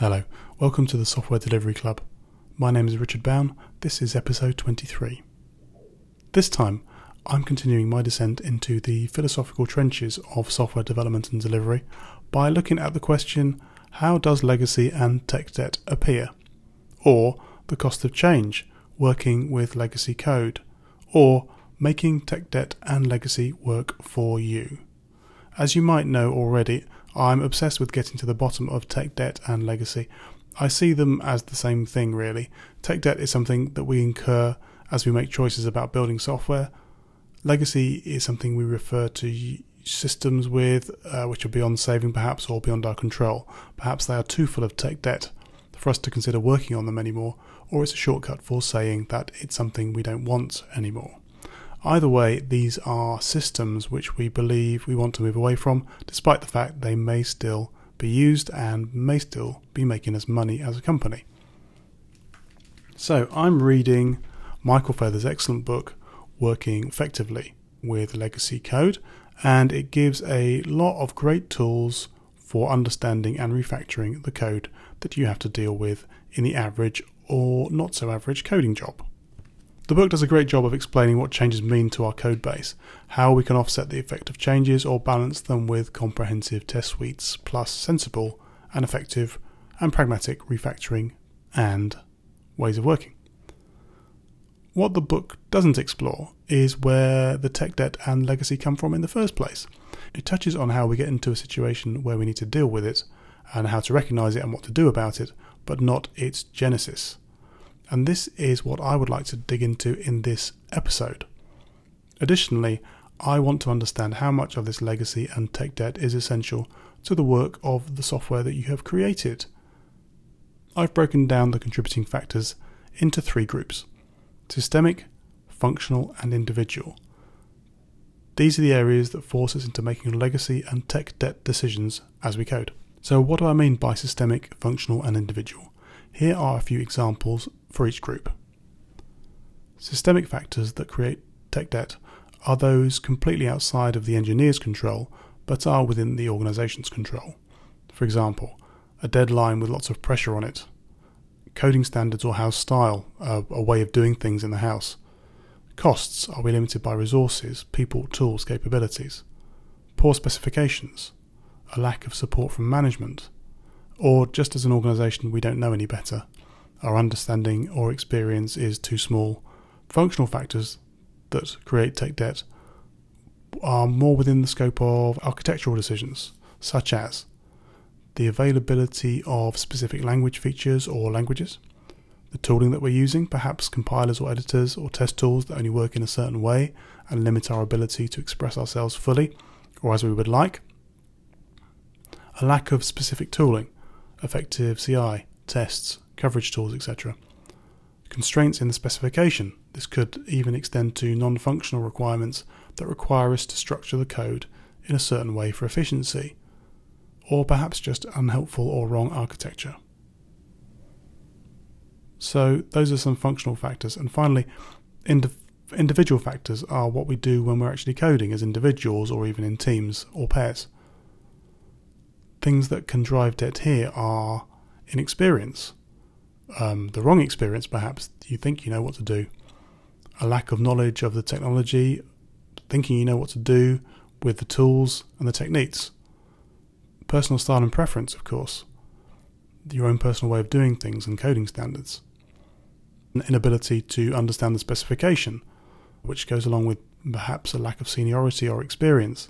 Hello, welcome to the Software Delivery Club. My name is Richard Bown. This is episode 23. This time, I'm continuing my descent into the philosophical trenches of software development and delivery by looking at the question how does legacy and tech debt appear? Or the cost of change working with legacy code? Or making tech debt and legacy work for you? As you might know already, I'm obsessed with getting to the bottom of tech debt and legacy. I see them as the same thing, really. Tech debt is something that we incur as we make choices about building software. Legacy is something we refer to systems with, uh, which are beyond saving perhaps or beyond our control. Perhaps they are too full of tech debt for us to consider working on them anymore, or it's a shortcut for saying that it's something we don't want anymore. Either way, these are systems which we believe we want to move away from, despite the fact they may still be used and may still be making us money as a company. So, I'm reading Michael Feathers' excellent book, Working Effectively with Legacy Code, and it gives a lot of great tools for understanding and refactoring the code that you have to deal with in the average or not so average coding job. The book does a great job of explaining what changes mean to our code base, how we can offset the effect of changes or balance them with comprehensive test suites, plus sensible and effective and pragmatic refactoring and ways of working. What the book doesn't explore is where the tech debt and legacy come from in the first place. It touches on how we get into a situation where we need to deal with it and how to recognize it and what to do about it, but not its genesis. And this is what I would like to dig into in this episode. Additionally, I want to understand how much of this legacy and tech debt is essential to the work of the software that you have created. I've broken down the contributing factors into three groups systemic, functional, and individual. These are the areas that force us into making legacy and tech debt decisions as we code. So, what do I mean by systemic, functional, and individual? Here are a few examples for each group. Systemic factors that create tech debt are those completely outside of the engineer's control but are within the organization's control. For example, a deadline with lots of pressure on it, coding standards or house style, a, a way of doing things in the house. Costs are we limited by resources, people, tools, capabilities? Poor specifications, a lack of support from management, or just as an organisation we don't know any better, our understanding or experience is too small. Functional factors that create tech debt are more within the scope of architectural decisions, such as the availability of specific language features or languages, the tooling that we're using, perhaps compilers or editors or test tools that only work in a certain way and limit our ability to express ourselves fully or as we would like, a lack of specific tooling, effective CI, tests, coverage tools, etc. Constraints in the specification. This could even extend to non functional requirements that require us to structure the code in a certain way for efficiency, or perhaps just unhelpful or wrong architecture. So, those are some functional factors. And finally, indiv- individual factors are what we do when we're actually coding as individuals or even in teams or pairs. Things that can drive debt here are inexperience, um, the wrong experience, perhaps. You think you know what to do, a lack of knowledge of the technology, thinking you know what to do with the tools and the techniques. Personal style and preference, of course, your own personal way of doing things and coding standards. An inability to understand the specification, which goes along with perhaps a lack of seniority or experience.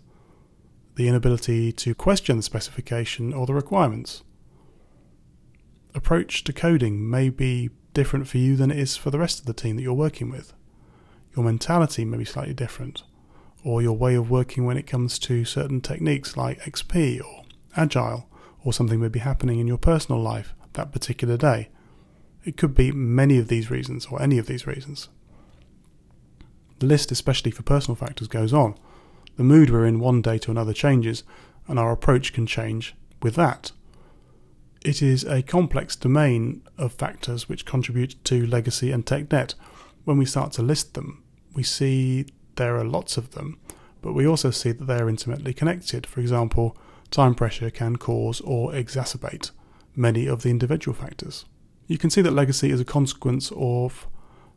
The inability to question the specification or the requirements approach to coding may be different for you than it is for the rest of the team that you're working with. Your mentality may be slightly different, or your way of working when it comes to certain techniques like XP or Agile, or something may be happening in your personal life that particular day. It could be many of these reasons, or any of these reasons. The list, especially for personal factors, goes on. The mood we're in one day to another changes, and our approach can change with that. It is a complex domain of factors which contribute to legacy and tech debt. When we start to list them, we see there are lots of them, but we also see that they are intimately connected. For example, time pressure can cause or exacerbate many of the individual factors. You can see that legacy is a consequence of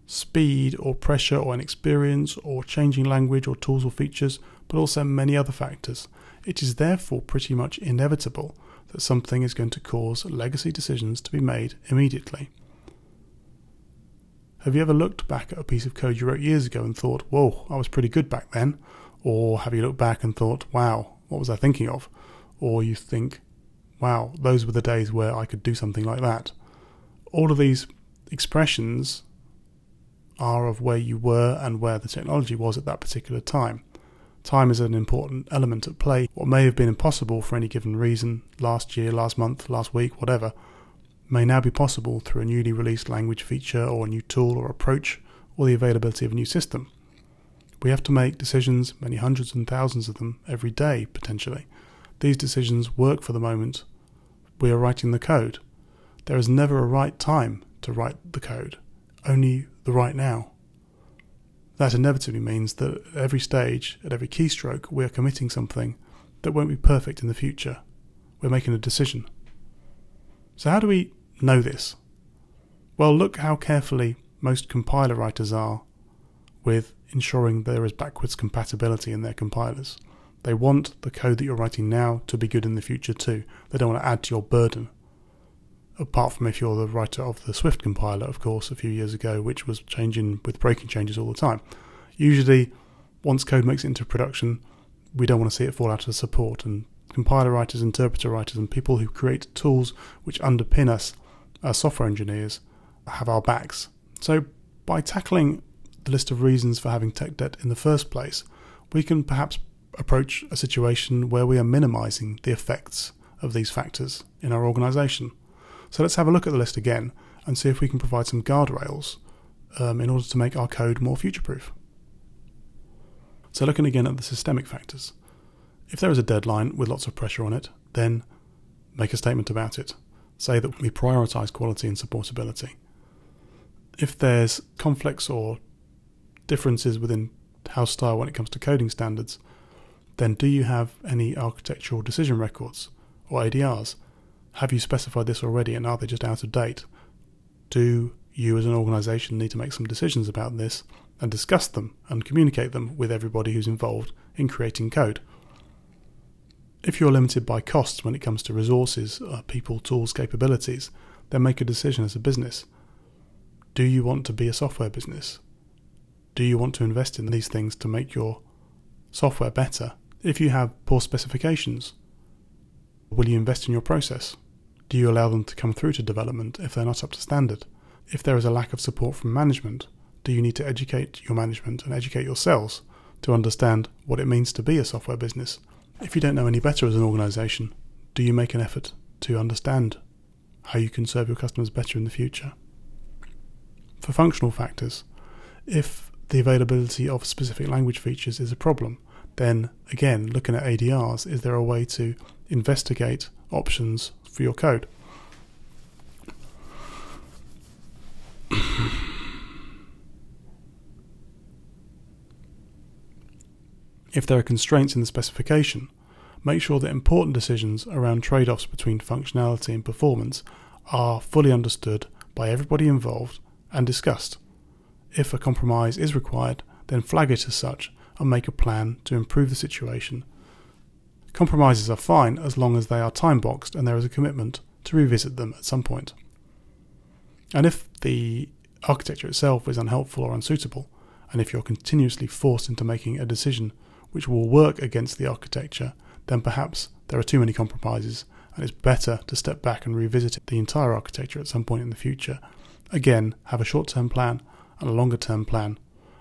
speed or pressure or inexperience or changing language or tools or features, but also many other factors. It is therefore pretty much inevitable that something is going to cause legacy decisions to be made immediately. Have you ever looked back at a piece of code you wrote years ago and thought, whoa, I was pretty good back then? Or have you looked back and thought, wow, what was I thinking of? Or you think, wow, those were the days where I could do something like that. All of these expressions are of where you were and where the technology was at that particular time. Time is an important element at play. What may have been impossible for any given reason, last year, last month, last week, whatever, may now be possible through a newly released language feature or a new tool or approach or the availability of a new system. We have to make decisions, many hundreds and thousands of them, every day, potentially. These decisions work for the moment we are writing the code. There is never a right time to write the code, only the right now. That inevitably means that at every stage, at every keystroke, we are committing something that won't be perfect in the future. We're making a decision. So, how do we know this? Well, look how carefully most compiler writers are with ensuring there is backwards compatibility in their compilers. They want the code that you're writing now to be good in the future too. They don't want to add to your burden apart from if you're the writer of the Swift compiler, of course, a few years ago, which was changing with breaking changes all the time. Usually, once code makes it into production, we don't want to see it fall out of support. And compiler writers, interpreter writers, and people who create tools which underpin us as software engineers have our backs. So, by tackling the list of reasons for having tech debt in the first place, we can perhaps approach a situation where we are minimizing the effects of these factors in our organization. So let's have a look at the list again and see if we can provide some guardrails um, in order to make our code more future proof. So looking again at the systemic factors. If there is a deadline with lots of pressure on it, then make a statement about it. Say that we prioritize quality and supportability. If there's conflicts or differences within house style when it comes to coding standards, then do you have any architectural decision records or ADRs have you specified this already and are they just out of date? Do you as an organisation need to make some decisions about this and discuss them and communicate them with everybody who's involved in creating code? If you're limited by costs when it comes to resources, uh, people, tools, capabilities, then make a decision as a business. Do you want to be a software business? Do you want to invest in these things to make your software better? If you have poor specifications, will you invest in your process? Do you allow them to come through to development if they're not up to standard? If there is a lack of support from management, do you need to educate your management and educate yourselves to understand what it means to be a software business? If you don't know any better as an organization, do you make an effort to understand how you can serve your customers better in the future? For functional factors, if the availability of specific language features is a problem, then again, looking at ADRs, is there a way to investigate options for your code. if there are constraints in the specification, make sure that important decisions around trade offs between functionality and performance are fully understood by everybody involved and discussed. If a compromise is required, then flag it as such and make a plan to improve the situation Compromises are fine as long as they are time boxed and there is a commitment to revisit them at some point. And if the architecture itself is unhelpful or unsuitable, and if you're continuously forced into making a decision which will work against the architecture, then perhaps there are too many compromises and it's better to step back and revisit the entire architecture at some point in the future. Again, have a short term plan and a longer term plan,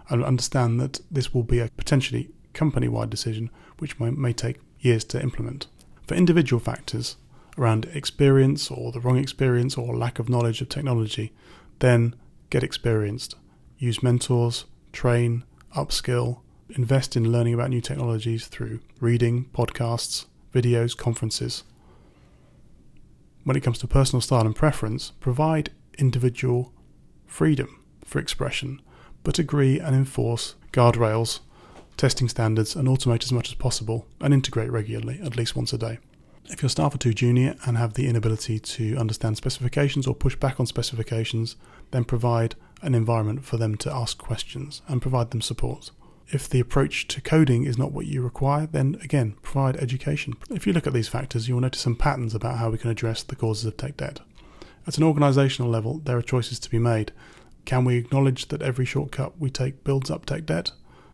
and understand that this will be a potentially company wide decision which may, may take years to implement. For individual factors around experience or the wrong experience or lack of knowledge of technology, then get experienced. Use mentors, train, upskill, invest in learning about new technologies through reading, podcasts, videos, conferences. When it comes to personal style and preference, provide individual freedom for expression, but agree and enforce guardrails testing standards, and automate as much as possible and integrate regularly, at least once a day. If your staff are too junior and have the inability to understand specifications or push back on specifications, then provide an environment for them to ask questions and provide them support. If the approach to coding is not what you require, then again, provide education. If you look at these factors, you will notice some patterns about how we can address the causes of tech debt. At an organisational level, there are choices to be made. Can we acknowledge that every shortcut we take builds up tech debt?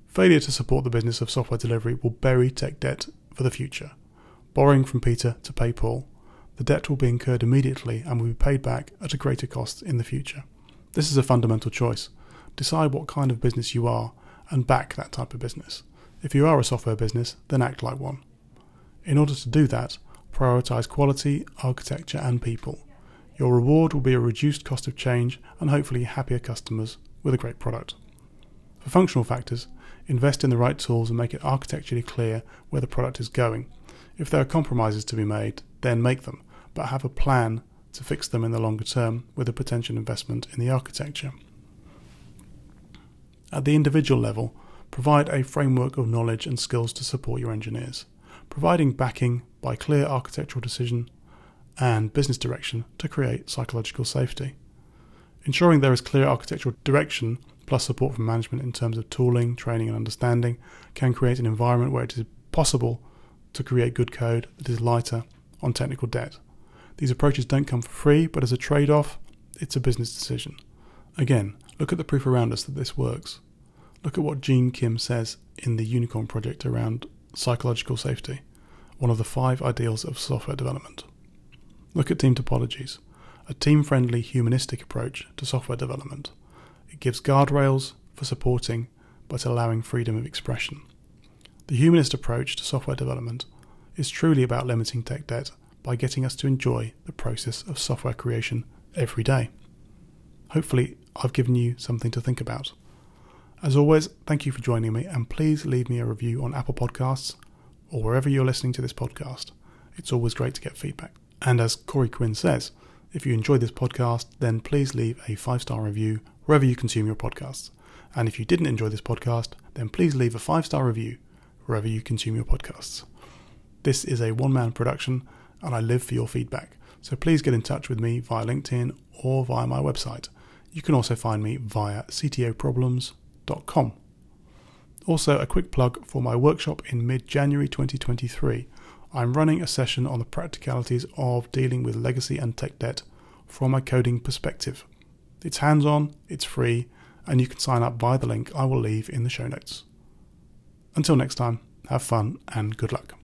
Failure to support the business of software delivery will bury tech debt for the future. Borrowing from Peter to pay Paul, the debt will be incurred immediately and will be paid back at a greater cost in the future. This is a fundamental choice. Decide what kind of business you are and back that type of business. If you are a software business, then act like one. In order to do that, prioritize quality, architecture, and people. Your reward will be a reduced cost of change and hopefully happier customers with a great product. For functional factors, invest in the right tools and make it architecturally clear where the product is going. If there are compromises to be made, then make them, but have a plan to fix them in the longer term with a potential investment in the architecture. At the individual level, provide a framework of knowledge and skills to support your engineers, providing backing by clear architectural decision and business direction to create psychological safety. Ensuring there is clear architectural direction plus support from management in terms of tooling, training, and understanding can create an environment where it is possible to create good code that is lighter on technical debt. These approaches don't come for free, but as a trade off, it's a business decision. Again, look at the proof around us that this works. Look at what Gene Kim says in the Unicorn project around psychological safety, one of the five ideals of software development. Look at team topologies, a team friendly humanistic approach to software development. It gives guardrails for supporting but allowing freedom of expression. The humanist approach to software development is truly about limiting tech debt by getting us to enjoy the process of software creation every day. Hopefully, I've given you something to think about. As always, thank you for joining me, and please leave me a review on Apple Podcasts or wherever you're listening to this podcast. It's always great to get feedback. And as Corey Quinn says, if you enjoyed this podcast, then please leave a five star review wherever you consume your podcasts. And if you didn't enjoy this podcast, then please leave a five star review wherever you consume your podcasts. This is a one man production, and I live for your feedback. So please get in touch with me via LinkedIn or via my website. You can also find me via ctoproblems.com. Also, a quick plug for my workshop in mid January 2023 I'm running a session on the practicalities of dealing with legacy and tech debt from a coding perspective. It's hands on, it's free, and you can sign up via the link I will leave in the show notes. Until next time, have fun and good luck.